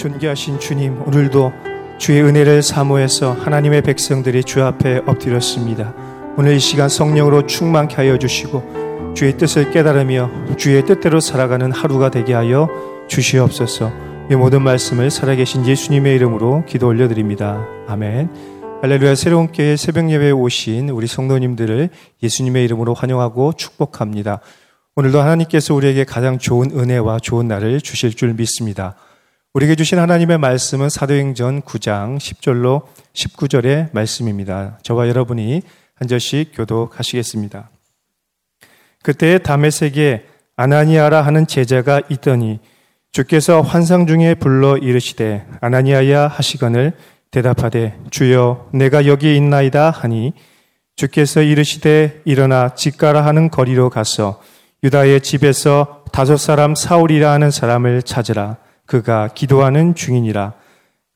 존귀하신 주님, 오늘도 주의 은혜를 사모해서 하나님의 백성들이 주 앞에 엎드렸습니다. 오늘 이 시간 성령으로 충만케 하여 주시고 주의 뜻을 깨달으며 주의 뜻대로 살아가는 하루가 되게 하여 주시옵소서. 이 모든 말씀을 살아계신 예수님의 이름으로 기도 올려드립니다. 아멘. 할렐루야 새로운 교회 새벽 예배에 오신 우리 성도님들을 예수님의 이름으로 환영하고 축복합니다. 오늘도 하나님께서 우리에게 가장 좋은 은혜와 좋은 날을 주실 줄 믿습니다. 우리에게 주신 하나님의 말씀은 사도행전 9장 10절로 19절의 말씀입니다. 저와 여러분이 한 절씩 교독하시겠습니다. 그때 다메섹에 아나니아라 하는 제자가 있더니 주께서 환상 중에 불러 이르시되 아나니아야 하시거늘 대답하되 주여 내가 여기 있나이다 하니 주께서 이르시되 일어나 집가라 하는 거리로 가서 유다의 집에서 다섯 사람 사울이라 하는 사람을 찾으라 그가 기도하는 중이니라.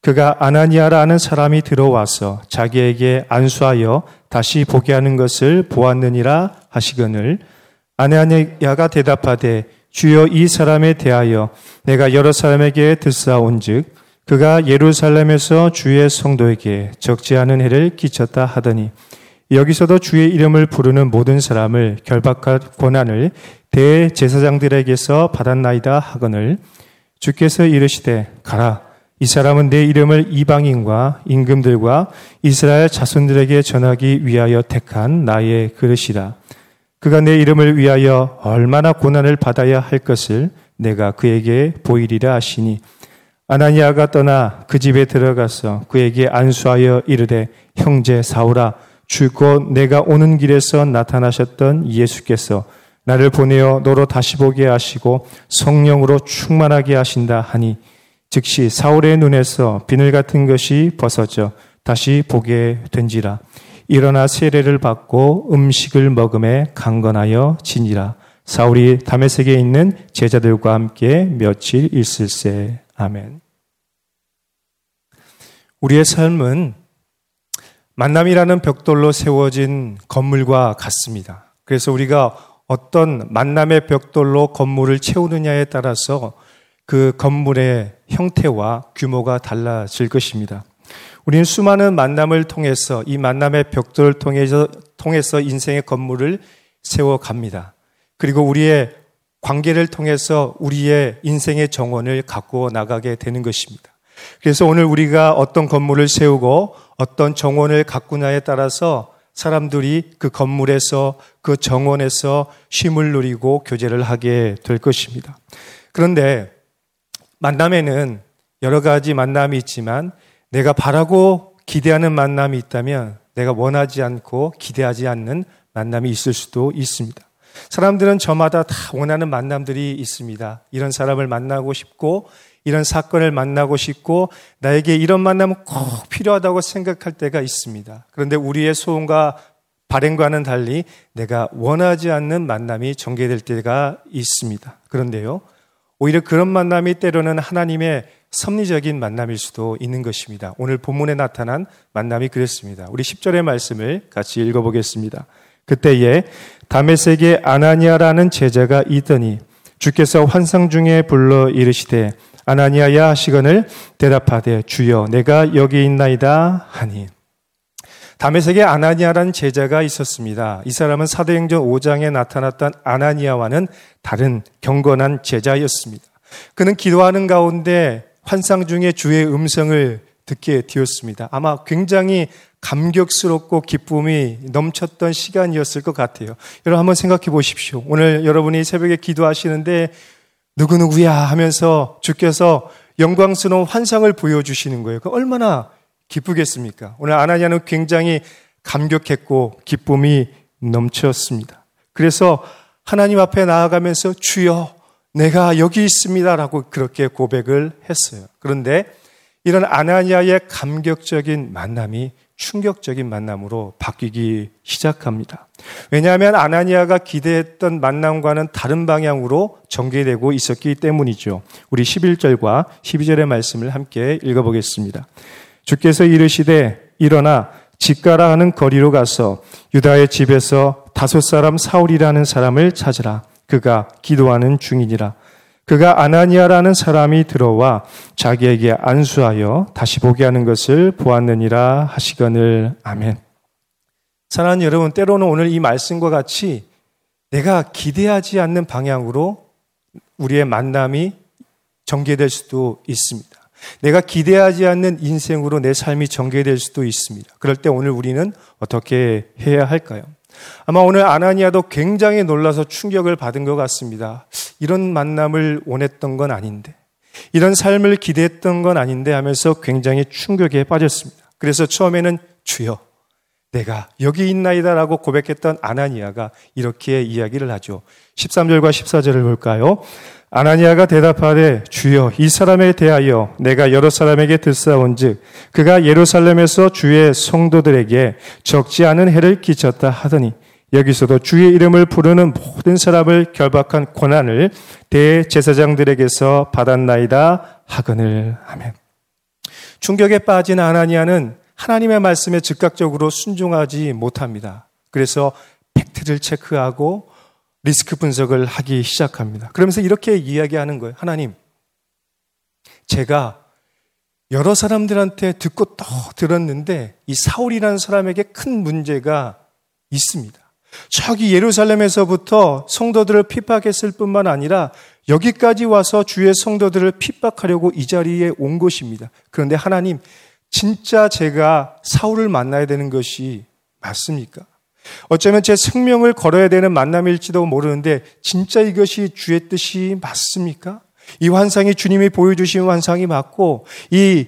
그가 아나니아라 하는 사람이 들어와서 자기에게 안수하여 다시 보게 하는 것을 보았느니라 하시거늘 아나니아가 대답하되 주여 이 사람에 대하여 내가 여러 사람에게 듣사온즉 그가 예루살렘에서 주의 성도에게 적지 않은 해를 끼쳤다 하더니 여기서도 주의 이름을 부르는 모든 사람을 결박할 권한을 대제사장들에게서 받았나이다 하거늘 주께서 이르시되 가라 이 사람은 내 이름을 이방인과 임금들과 이스라엘 자손들에게 전하기 위하여 택한 나의 그릇이라. 그가 내 이름을 위하여 얼마나 고난을 받아야 할 것을 내가 그에게 보이리라 하시니 아나니아가 떠나 그 집에 들어가서 그에게 안수하여 이르되 형제 사울아 주곧 내가 오는 길에서 나타나셨던 예수께서 나를 보내어 너로 다시 보게 하시고 성령으로 충만하게 하신다 하니 즉시 사울의 눈에서 비늘 같은 것이 벗어져 다시 보게 된지라 일어나 세례를 받고 음식을 먹음에 강건하여 지니라 사울이 다메섹에 있는 제자들과 함께 며칠 있을세 아멘. 우리의 삶은 만남이라는 벽돌로 세워진 건물과 같습니다. 그래서 우리가 어떤 만남의 벽돌로 건물을 채우느냐에 따라서 그 건물의 형태와 규모가 달라질 것입니다. 우리는 수많은 만남을 통해서 이 만남의 벽돌을 통해서, 통해서 인생의 건물을 세워갑니다. 그리고 우리의 관계를 통해서 우리의 인생의 정원을 갖고 나가게 되는 것입니다. 그래서 오늘 우리가 어떤 건물을 세우고 어떤 정원을 가꾸냐에 따라서 사람들이 그 건물에서 그 정원에서 쉼을 누리고 교제를 하게 될 것입니다. 그런데 만남에는 여러 가지 만남이 있지만 내가 바라고 기대하는 만남이 있다면 내가 원하지 않고 기대하지 않는 만남이 있을 수도 있습니다. 사람들은 저마다 다 원하는 만남들이 있습니다. 이런 사람을 만나고 싶고, 이런 사건을 만나고 싶고, 나에게 이런 만남은 꼭 필요하다고 생각할 때가 있습니다. 그런데 우리의 소원과 발행과는 달리 내가 원하지 않는 만남이 전개될 때가 있습니다. 그런데요, 오히려 그런 만남이 때로는 하나님의 섭리적인 만남일 수도 있는 것입니다. 오늘 본문에 나타난 만남이 그랬습니다. 우리 10절의 말씀을 같이 읽어보겠습니다. 그때에 다메섹에 아나니아라는 제자가 있더니 주께서 환상 중에 불러 이르시되 아나니아야 하시거늘 대답하되 주여 내가 여기 있나이다 하니 다메섹에 아나니아라는 제자가 있었습니다. 이 사람은 사도행전 5장에 나타났던 아나니아와는 다른 경건한 제자였습니다. 그는 기도하는 가운데 환상 중에 주의 음성을 듣게 되었습니다. 아마 굉장히 감격스럽고 기쁨이 넘쳤던 시간이었을 것 같아요. 여러분 한번 생각해 보십시오. 오늘 여러분이 새벽에 기도하시는데 누구누구야 하면서 주께서 영광스러운 환상을 보여주시는 거예요. 그 얼마나 기쁘겠습니까? 오늘 아나니아는 굉장히 감격했고 기쁨이 넘쳤습니다. 그래서 하나님 앞에 나아가면서 주여 내가 여기 있습니다라고 그렇게 고백을 했어요. 그런데 이런 아나니아의 감격적인 만남이 충격적인 만남으로 바뀌기 시작합니다. 왜냐하면 아나니아가 기대했던 만남과는 다른 방향으로 전개되고 있었기 때문이죠. 우리 11절과 12절의 말씀을 함께 읽어보겠습니다. 주께서 이르시되 일어나 집가라 하는 거리로 가서 유다의 집에서 다섯 사람 사울이라는 사람을 찾으라. 그가 기도하는 중이니라. 그가 아나니아라는 사람이 들어와 자기에게 안수하여 다시 보게 하는 것을 보았느니라 하시거늘 아멘. 사랑하는 여러분, 때로는 오늘 이 말씀과 같이 내가 기대하지 않는 방향으로 우리의 만남이 전개될 수도 있습니다. 내가 기대하지 않는 인생으로 내 삶이 전개될 수도 있습니다. 그럴 때 오늘 우리는 어떻게 해야 할까요? 아마 오늘 아나니아도 굉장히 놀라서 충격을 받은 것 같습니다. 이런 만남을 원했던 건 아닌데, 이런 삶을 기대했던 건 아닌데 하면서 굉장히 충격에 빠졌습니다. 그래서 처음에는 주여, 내가 여기 있나이다라고 고백했던 아나니아가 이렇게 이야기를 하죠. 13절과 14절을 볼까요? 아나니아가 대답하되 주여 이 사람에 대하여 내가 여러 사람에게 듣사온즉 그가 예루살렘에서 주의 성도들에게 적지 않은 해를 끼쳤다 하더니 여기서도 주의 이름을 부르는 모든 사람을 결박한 고난을 대제사장들에게서 받았나이다 하거늘 하면 충격에 빠진 아나니아는 하나님의 말씀에 즉각적으로 순종하지 못합니다. 그래서 팩트를 체크하고 리스크 분석을 하기 시작합니다. 그러면서 이렇게 이야기하는 거예요. 하나님, 제가 여러 사람들한테 듣고 또 들었는데 이 사울이라는 사람에게 큰 문제가 있습니다. 저기 예루살렘에서부터 성도들을 핍박했을 뿐만 아니라 여기까지 와서 주의 성도들을 핍박하려고 이 자리에 온 것입니다. 그런데 하나님, 진짜 제가 사울을 만나야 되는 것이 맞습니까? 어쩌면 제 생명을 걸어야 되는 만남일지도 모르는데 진짜 이것이 주의 뜻이 맞습니까? 이 환상이 주님이 보여주신 환상이 맞고 이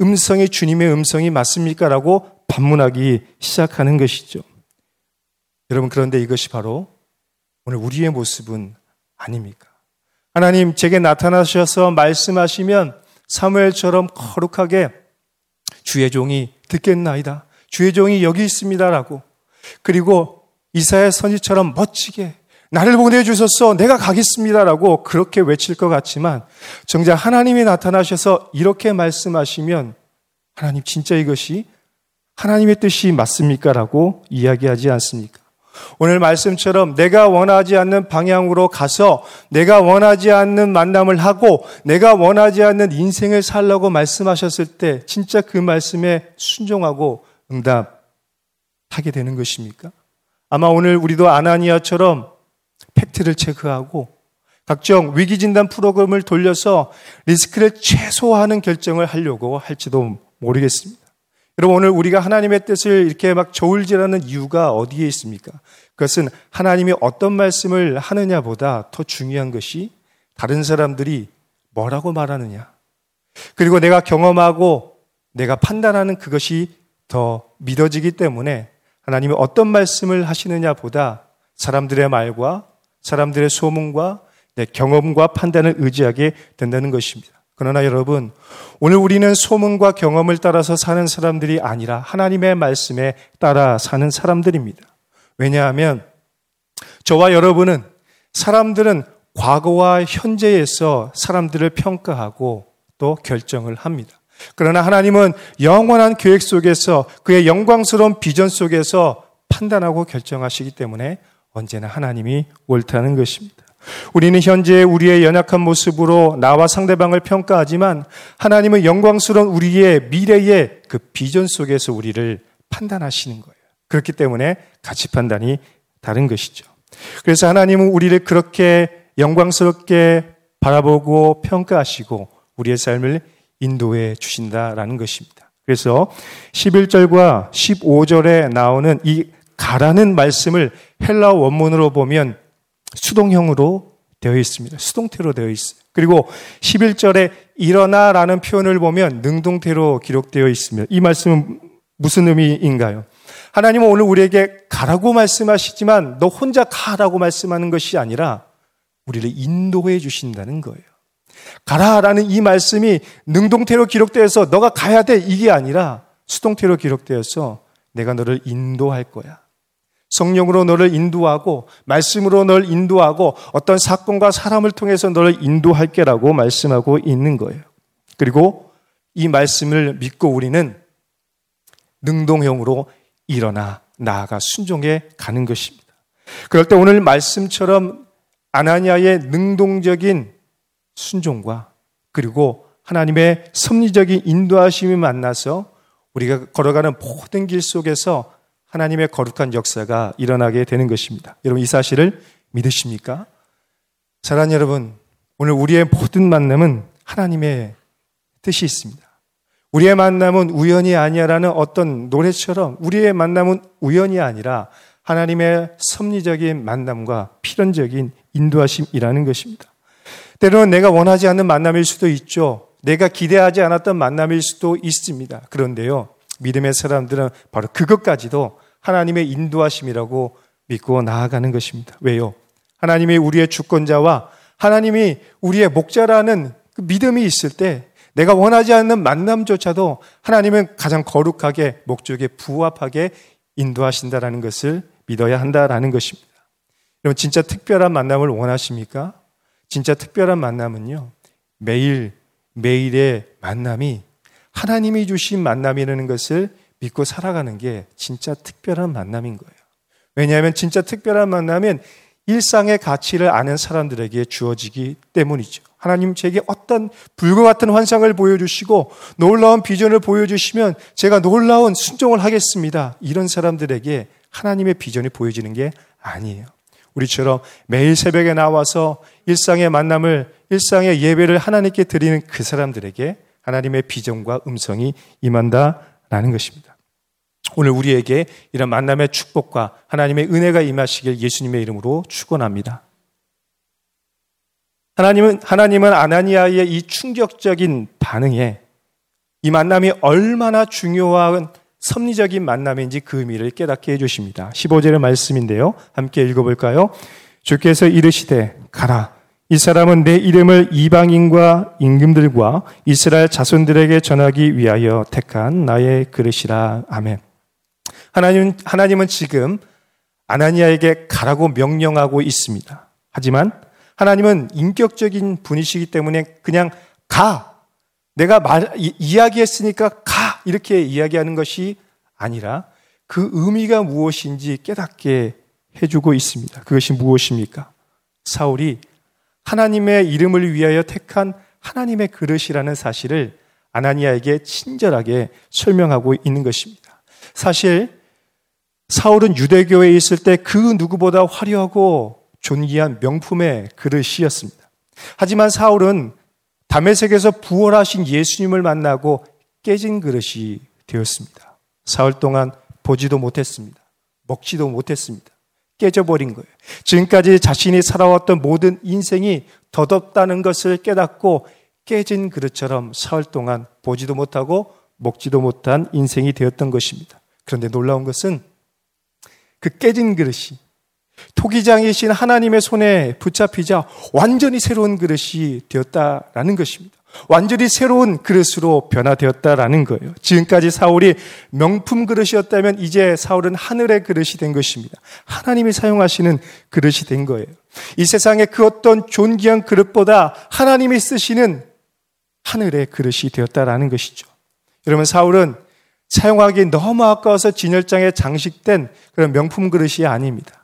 음성이 주님의 음성이 맞습니까? 라고 반문하기 시작하는 것이죠. 여러분, 그런데 이것이 바로 오늘 우리의 모습은 아닙니까? 하나님, 제게 나타나셔서 말씀하시면 사무엘처럼 거룩하게 주의 종이 듣겠나이다. 주의 종이 여기 있습니다라고. 그리고 이사의 선지처럼 멋지게 나를 보내주셨어. 내가 가겠습니다라고 그렇게 외칠 것 같지만 정작 하나님이 나타나셔서 이렇게 말씀하시면 하나님 진짜 이것이 하나님의 뜻이 맞습니까? 라고 이야기하지 않습니까? 오늘 말씀처럼 내가 원하지 않는 방향으로 가서 내가 원하지 않는 만남을 하고 내가 원하지 않는 인생을 살라고 말씀하셨을 때 진짜 그 말씀에 순종하고 응답 하게 되는 것입니까? 아마 오늘 우리도 아나니아처럼 팩트를 체크하고 각종 위기 진단 프로그램을 돌려서 리스크를 최소화하는 결정을 하려고 할지도 모르겠습니다. 여러분 오늘 우리가 하나님의 뜻을 이렇게 막 저울질하는 이유가 어디에 있습니까? 그것은 하나님이 어떤 말씀을 하느냐보다 더 중요한 것이 다른 사람들이 뭐라고 말하느냐. 그리고 내가 경험하고 내가 판단하는 그것이 더 믿어지기 때문에 하나님이 어떤 말씀을 하시느냐 보다 사람들의 말과 사람들의 소문과 내 경험과 판단을 의지하게 된다는 것입니다. 그러나 여러분, 오늘 우리는 소문과 경험을 따라서 사는 사람들이 아니라 하나님의 말씀에 따라 사는 사람들입니다. 왜냐하면 저와 여러분은 사람들은 과거와 현재에서 사람들을 평가하고 또 결정을 합니다. 그러나 하나님은 영원한 계획 속에서 그의 영광스러운 비전 속에서 판단하고 결정하시기 때문에 언제나 하나님이 옳다는 것입니다. 우리는 현재 우리의 연약한 모습으로 나와 상대방을 평가하지만 하나님은 영광스러운 우리의 미래의 그 비전 속에서 우리를 판단하시는 거예요. 그렇기 때문에 가치 판단이 다른 것이죠. 그래서 하나님은 우리를 그렇게 영광스럽게 바라보고 평가하시고 우리의 삶을 인도해 주신다라는 것입니다. 그래서 11절과 15절에 나오는 이 가라는 말씀을 헬라 원문으로 보면 수동형으로 되어 있습니다. 수동태로 되어 있어요. 그리고 11절에 일어나라는 표현을 보면 능동태로 기록되어 있습니다. 이 말씀은 무슨 의미인가요? 하나님은 오늘 우리에게 가라고 말씀하시지만 너 혼자 가라고 말씀하는 것이 아니라 우리를 인도해 주신다는 거예요. 가라라는 이 말씀이 능동태로 기록되어서 너가 가야 돼 이게 아니라 수동태로 기록되어서 내가 너를 인도할 거야. 성령으로 너를 인도하고 말씀으로 너를 인도하고 어떤 사건과 사람을 통해서 너를 인도할게라고 말씀하고 있는 거예요. 그리고 이 말씀을 믿고 우리는 능동형으로 일어나 나아가 순종해 가는 것입니다. 그럴 때 오늘 말씀처럼 아나니아의 능동적인 순종과 그리고 하나님의 섭리적인 인도하심이 만나서 우리가 걸어가는 모든 길 속에서 하나님의 거룩한 역사가 일어나게 되는 것입니다. 여러분 이 사실을 믿으십니까? 사랑하는 여러분, 오늘 우리의 모든 만남은 하나님의 뜻이 있습니다. 우리의 만남은 우연이 아니야라는 어떤 노래처럼 우리의 만남은 우연이 아니라 하나님의 섭리적인 만남과 필연적인 인도하심이라는 것입니다. 때로는 내가 원하지 않는 만남일 수도 있죠. 내가 기대하지 않았던 만남일 수도 있습니다. 그런데요, 믿음의 사람들은 바로 그것까지도 하나님의 인도하심이라고 믿고 나아가는 것입니다. 왜요? 하나님이 우리의 주권자와 하나님이 우리의 목자라는 그 믿음이 있을 때 내가 원하지 않는 만남조차도 하나님은 가장 거룩하게 목적에 부합하게 인도하신다라는 것을 믿어야 한다라는 것입니다. 여러분 진짜 특별한 만남을 원하십니까? 진짜 특별한 만남은요. 매일 매일의 만남이 하나님이 주신 만남이라는 것을 믿고 살아가는 게 진짜 특별한 만남인 거예요. 왜냐하면 진짜 특별한 만남은 일상의 가치를 아는 사람들에게 주어지기 때문이죠. 하나님 제게 어떤 불과 같은 환상을 보여주시고 놀라운 비전을 보여주시면 제가 놀라운 순종을 하겠습니다. 이런 사람들에게 하나님의 비전이 보여지는 게 아니에요. 우리처럼 매일 새벽에 나와서 일상의 만남을, 일상의 예배를 하나님께 드리는 그 사람들에게 하나님의 비전과 음성이 임한다라는 것입니다. 오늘 우리에게 이런 만남의 축복과 하나님의 은혜가 임하시길 예수님의 이름으로 축원합니다. 하나님은 하나님은 아나니아의 이 충격적인 반응에 이 만남이 얼마나 중요한 섭리적인 만남인지 그 의미를 깨닫게 해 주십니다. 15절의 말씀인데요. 함께 읽어 볼까요? 주께서 이르시되 가라 이 사람은 내 이름을 이방인과 임금들과 이스라엘 자손들에게 전하기 위하여 택한 나의 그릇이라. 아멘. 하나님, 하나님은 지금 아나니아에게 가라고 명령하고 있습니다. 하지만 하나님은 인격적인 분이시기 때문에 그냥 가. 내가 말, 이, 이야기했으니까 가. 이렇게 이야기하는 것이 아니라 그 의미가 무엇인지 깨닫게 해주고 있습니다. 그것이 무엇입니까? 사울이 하나님의 이름을 위하여 택한 하나님의 그릇이라는 사실을 아나니아에게 친절하게 설명하고 있는 것입니다. 사실 사울은 유대교에 있을 때 그 누구보다 화려하고 존귀한 명품의 그릇이었습니다. 하지만 사울은 담에색에서 부활하신 예수님을 만나고 깨진 그릇이 되었습니다. 사흘 동안 보지도 못했습니다. 먹지도 못했습니다. 깨져버린 거예요. 지금까지 자신이 살아왔던 모든 인생이 덧없다는 것을 깨닫고 깨진 그릇처럼 사흘 동안 보지도 못하고 먹지도 못한 인생이 되었던 것입니다. 그런데 놀라운 것은 그 깨진 그릇이 토기장이신 하나님의 손에 붙잡히자 완전히 새로운 그릇이 되었다라는 것입니다. 완전히 새로운 그릇으로 변화되었다라는 거예요. 지금까지 사울이 명품 그릇이었다면 이제 사울은 하늘의 그릇이 된 것입니다. 하나님이 사용하시는 그릇이 된 거예요. 이 세상의 그 어떤 존귀한 그릇보다 하나님이 쓰시는 하늘의 그릇이 되었다라는 것이죠. 여러분 사울은 사용하기 너무 아까워서 진열장에 장식된 그런 명품 그릇이 아닙니다.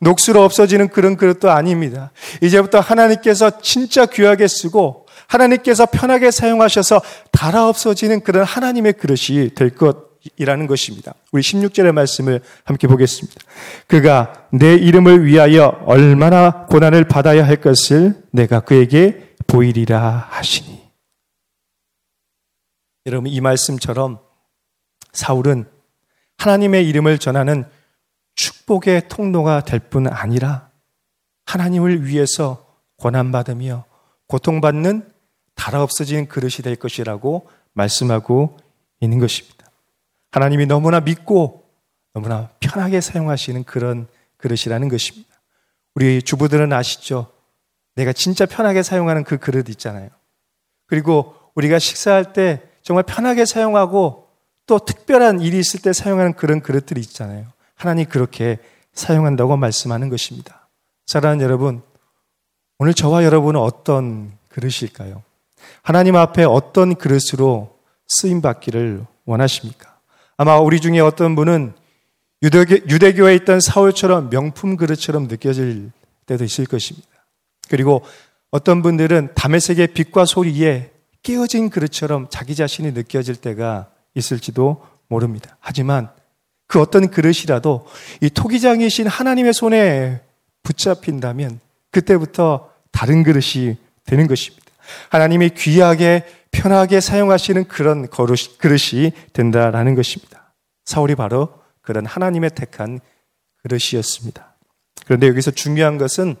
녹수로 없어지는 그런 그릇도 아닙니다. 이제부터 하나님께서 진짜 귀하게 쓰고 하나님께서 편하게 사용하셔서 달아 없어지는 그런 하나님의 그릇이 될 것이라는 것입니다. 우리 16절의 말씀을 함께 보겠습니다. 그가 내 이름을 위하여 얼마나 고난을 받아야 할 것을 내가 그에게 보이리라 하시니. 여러분, 이 말씀처럼 사울은 하나님의 이름을 전하는 축복의 통로가 될 뿐 아니라 하나님을 위해서 고난받으며 고통받는 달아 없어진 그릇이 될 것이라고 말씀하고 있는 것입니다. 하나님이 너무나 믿고 너무나 편하게 사용하시는 그런 그릇이라는 것입니다. 우리 주부들은 아시죠? 내가 진짜 편하게 사용하는 그 그릇 있잖아요. 그리고 우리가 식사할 때 정말 편하게 사용하고 또 특별한 일이 있을 때 사용하는 그런 그릇들이 있잖아요. 하나님 그렇게 사용한다고 말씀하는 것입니다. 사랑하는 여러분, 오늘 저와 여러분은 어떤 그릇일까요? 하나님 앞에 어떤 그릇으로 쓰임 받기를 원하십니까? 아마 우리 중에 어떤 분은 유대교, 유대교에 있던 사울처럼 명품 그릇처럼 느껴질 때도 있을 것입니다. 그리고 어떤 분들은 담에색의 빛과 소리에 깨어진 그릇처럼 자기 자신이 느껴질 때가 있을지도 모릅니다. 하지만 그 어떤 그릇이라도 이 토기장이신 하나님의 손에 붙잡힌다면 그때부터 다른 그릇이 되는 것입니다. 하나님이 귀하게 편하게 사용하시는 그런 그릇이 된다라는 것입니다. 사울이 바로 그런 하나님의 택한 그릇이었습니다. 그런데 여기서 중요한 것은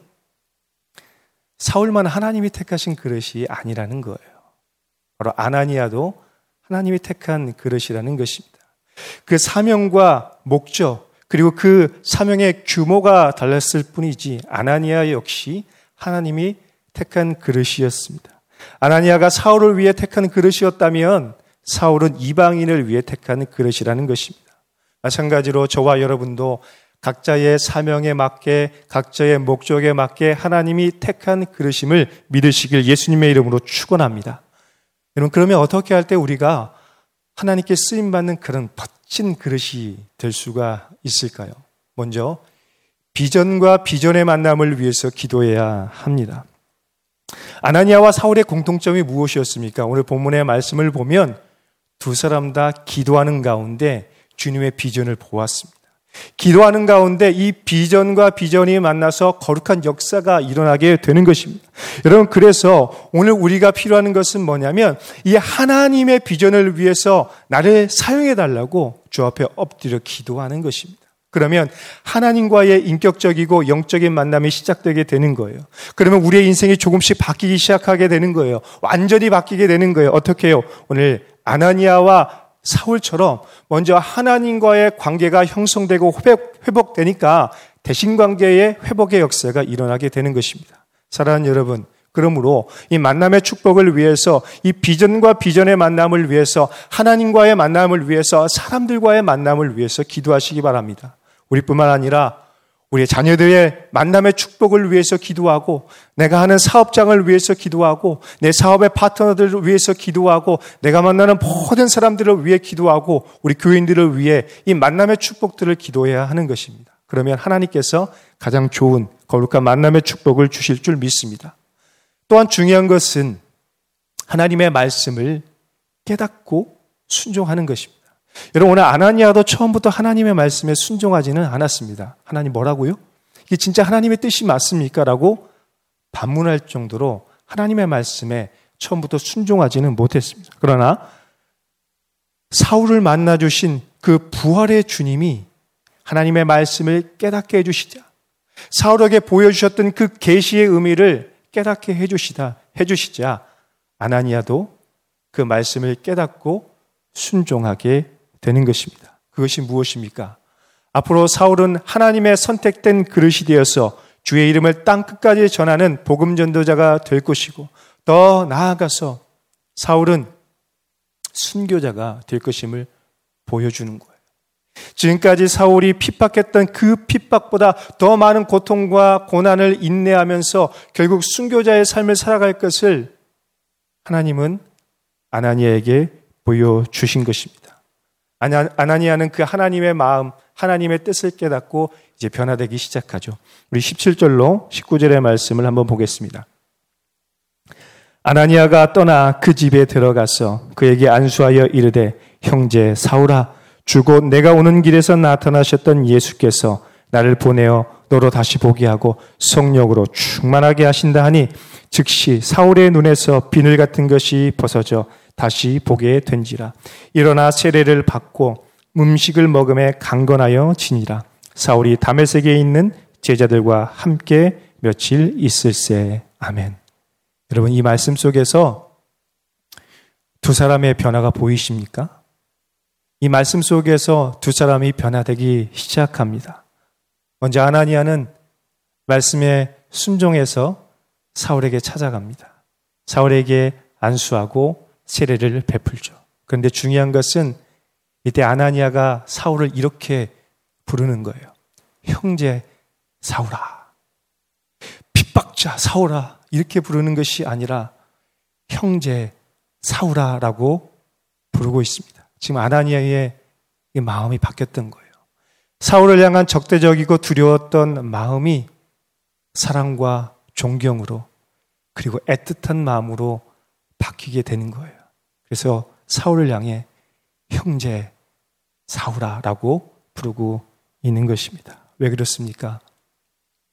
사울만 하나님이 택하신 그릇이 아니라는 거예요. 바로 아나니아도 하나님이 택한 그릇이라는 것입니다. 그 사명과 목적, 그리고 그 사명의 규모가 달랐을 뿐이지 아나니아 역시 하나님이 택한 그릇이었습니다. 아나니아가 사울을 위해 택한 그릇이었다면 사울은 이방인을 위해 택한 그릇이라는 것입니다. 마찬가지로 저와 여러분도 각자의 사명에 맞게 각자의 목적에 맞게 하나님이 택한 그릇임을 믿으시길 예수님의 이름으로 축원합니다. 여러분 그러면 어떻게 할 때 우리가 하나님께 쓰임 받는 그런 멋진 그릇이 될 수가 있을까요? 먼저 비전과 비전의 만남을 위해서 기도해야 합니다. 아나니아와 사울의 공통점이 무엇이었습니까? 오늘 본문의 말씀을 보면 두 사람 다 기도하는 가운데 주님의 비전을 보았습니다. 기도하는 가운데 이 비전과 비전이 만나서 거룩한 역사가 일어나게 되는 것입니다. 여러분, 그래서 오늘 우리가 필요한 것은 뭐냐면 이 하나님의 비전을 위해서 나를 사용해 달라고 주 앞에 엎드려 기도하는 것입니다. 그러면 하나님과의 인격적이고 영적인 만남이 시작되게 되는 거예요. 그러면 우리의 인생이 조금씩 바뀌기 시작하게 되는 거예요. 완전히 바뀌게 되는 거예요. 어떻게 해요? 오늘 아나니아와 사울처럼 먼저 하나님과의 관계가 형성되고 회복, 되니까 대신 관계의 회복의 역사가 일어나게 되는 것입니다. 사랑하는 여러분, 그러므로 이 만남의 축복을 위해서 이 비전과 비전의 만남을 위해서 하나님과의 만남을 위해서 사람들과의 만남을 위해서 기도하시기 바랍니다. 우리뿐만 아니라 우리의 자녀들의 만남의 축복을 위해서 기도하고 내가 하는 사업장을 위해서 기도하고 내 사업의 파트너들을 위해서 기도하고 내가 만나는 모든 사람들을 위해 기도하고 우리 교인들을 위해 이 만남의 축복들을 기도해야 하는 것입니다. 그러면 하나님께서 가장 좋은 거룩한 만남의 축복을 주실 줄 믿습니다. 또한 중요한 것은 하나님의 말씀을 깨닫고 순종하는 것입니다. 여러분 오늘 아나니아도 처음부터 하나님의 말씀에 순종하지는 않았습니다. 하나님 뭐라고요? 이게 진짜 하나님의 뜻이 맞습니까? 라고 반문할 정도로 하나님의 말씀에 처음부터 순종하지는 못했습니다. 그러나 사울을 만나 주신 그 부활의 주님이 하나님의 말씀을 깨닫게 해 주시자 사울에게 보여 주셨던 그 계시의 의미를 깨닫게 해 주시다 해 주시자 아나니아도 그 말씀을 깨닫고 순종하게 되는 것입니다. 그것이 무엇입니까? 앞으로 사울은 하나님의 선택된 그릇이 되어서 주의 이름을 땅 끝까지 전하는 복음 전도자가 될 것이고 더 나아가서 사울은 순교자가 될 것임을 보여주는 거예요. 지금까지 사울이 핍박했던 그 핍박보다 더 많은 고통과 고난을 인내하면서 결국 순교자의 삶을 살아갈 것을 하나님은 아나니아에게 보여주신 것입니다. 아나니아는 그 하나님의 마음, 하나님의 뜻을 깨닫고 이제 변화되기 시작하죠. 우리 17절로 19절의 말씀을 한번 보겠습니다. 아나니아가 떠나 그 집에 들어가서 그에게 안수하여 이르되 형제 사울아 주곧 내가 오는 길에서 나타나셨던 예수께서 나를 보내어 너로 다시 보게 하고 성령으로 충만하게 하신다 하니 즉시 사울의 눈에서 비늘 같은 것이 벗어져 다시 보게 된지라. 일어나 세례를 받고 음식을 먹음에 강건하여 지니라. 사울이 담에색에 있는 제자들과 함께 며칠 있을세. 아멘. 여러분 이 말씀 속에서 두 사람의 변화가 보이십니까? 이 말씀 속에서 두 사람이 변화되기 시작합니다. 먼저 아나니아는 말씀에 순종해서 사울에게 찾아갑니다. 사울에게 안수하고 세례를 베풀죠. 그런데 중요한 것은 이때 아나니아가 사울을 이렇게 부르는 거예요. 형제 사울아. 핍박자 사울아. 이렇게 부르는 것이 아니라 형제 사울아라고 부르고 있습니다. 지금 아나니아의 마음이 바뀌었던 거예요. 사울을 향한 적대적이고 두려웠던 마음이 사랑과 존경으로 그리고 애틋한 마음으로 바뀌게 되는 거예요. 그래서 사울을 향해 형제 사울아라고 부르고 있는 것입니다. 왜 그렇습니까?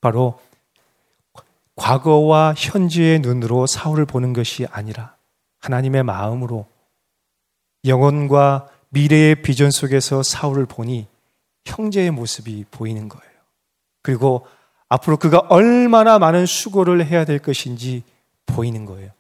바로 과거와 현재의 눈으로 사울을 보는 것이 아니라 하나님의 마음으로 영혼과 미래의 비전 속에서 사울을 보니 형제의 모습이 보이는 거예요. 그리고 앞으로 그가 얼마나 많은 수고를 해야 될 것인지 보이는 거예요.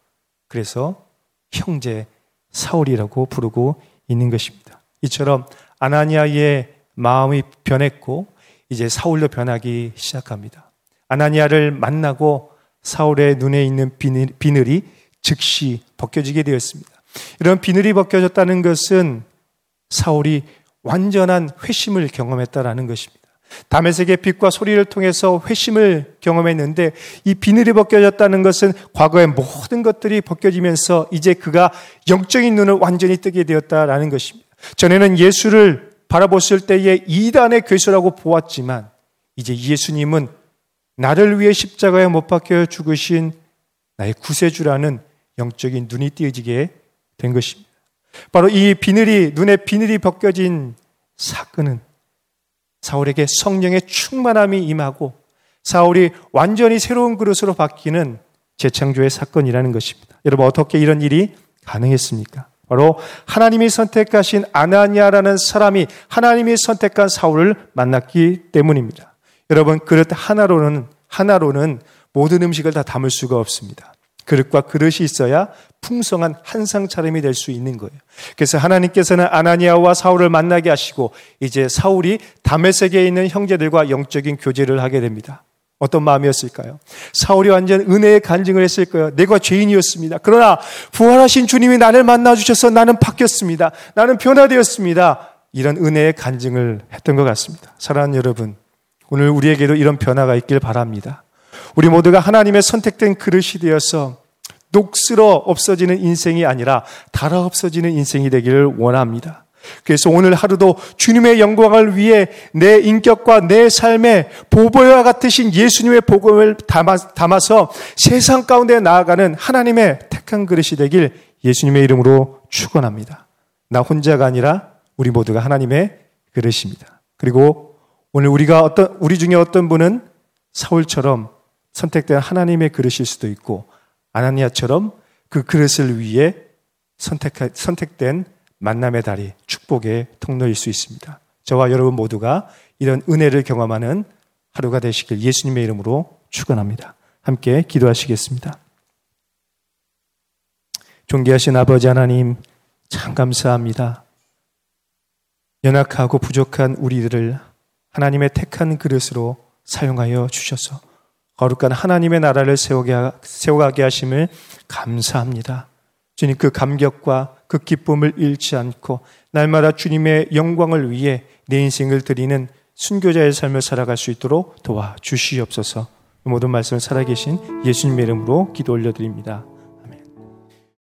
그래서 형제 사울이라고 부르고 있는 것입니다. 이처럼 아나니아의 마음이 변했고 이제 사울로 변하기 시작합니다. 아나니아를 만나고 사울의 눈에 있는 비늘, 비늘이 즉시 벗겨지게 되었습니다. 이런 비늘이 벗겨졌다는 것은 사울이 완전한 회심을 경험했다라는 것입니다. 다메섹의 빛과 소리를 통해서 회심을 경험했는데 이 비늘이 벗겨졌다는 것은 과거의 모든 것들이 벗겨지면서 이제 그가 영적인 눈을 완전히 뜨게 되었다라는 것입니다. 전에는 예수를 바라봤을 때에 이단의 괴수라고 보았지만 이제 예수님은 나를 위해 십자가에 못 박혀 죽으신 나의 구세주라는 영적인 눈이 띄어지게 된 것입니다. 바로 이 비늘이 눈에 비늘이 벗겨진 사건은 사울에게 성령의 충만함이 임하고 사울이 완전히 새로운 그릇으로 바뀌는 재창조의 사건이라는 것입니다. 여러분 어떻게 이런 일이 가능했습니까? 바로 하나님이 선택하신 아나니아라는 사람이 하나님이 선택한 사울을 만났기 때문입니다. 여러분 그릇 하나로는 하나로는 모든 음식을 다 담을 수가 없습니다. 그릇과 그릇이 있어야 풍성한 한상 차림이 될 수 있는 거예요. 그래서 하나님께서는 아나니아와 사울을 만나게 하시고 이제 사울이 담에색에 있는 형제들과 영적인 교제를 하게 됩니다. 어떤 마음이었을까요? 사울이 완전 은혜의 간증을 했을 거예요. 내가 죄인이었습니다. 그러나 부활하신 주님이 나를 만나 주셔서 나는 바뀌었습니다. 나는 변화되었습니다. 이런 은혜의 간증을 했던 것 같습니다. 사랑하는 여러분, 오늘 우리에게도 이런 변화가 있길 바랍니다. 우리 모두가 하나님의 선택된 그릇이 되어서 녹슬어 없어지는 인생이 아니라 달아 없어지는 인생이 되기를 원합니다. 그래서 오늘 하루도 주님의 영광을 위해 내 인격과 내 삶에 보보와 같으신 예수님의 복음을 담아, 서 세상 가운데 나아가는 하나님의 택한 그릇이 되길 예수님의 이름으로 축원합니다. 나 혼자가 아니라 우리 모두가 하나님의 그릇입니다. 그리고 오늘 우리가 어떤 우리 중에 어떤 분은 사울처럼 선택된 하나님의 그릇일 수도 있고 아나니아처럼 그 그릇을 위해 선택, 선택된 만남의 다리, 축복의 통로일 수 있습니다. 저와 여러분 모두가 이런 은혜를 경험하는 하루가 되시길 예수님의 이름으로 축원합니다. 함께 기도하시겠습니다. 존귀하신 아버지 하나님, 참 감사합니다. 연약하고 부족한 우리들을 하나님의 택한 그릇으로 사용하여 주셔서 거룩한 하나님의 나라를 세워가게 하심을 감사합니다. 주님 그 감격과 그 기쁨을 잃지 않고 날마다 주님의 영광을 위해 내 인생을 드리는 순교자의 삶을 살아갈 수 있도록 도와 주시옵소서. 모든 말씀을 살아계신 예수님의 이름으로 기도 올려드립니다.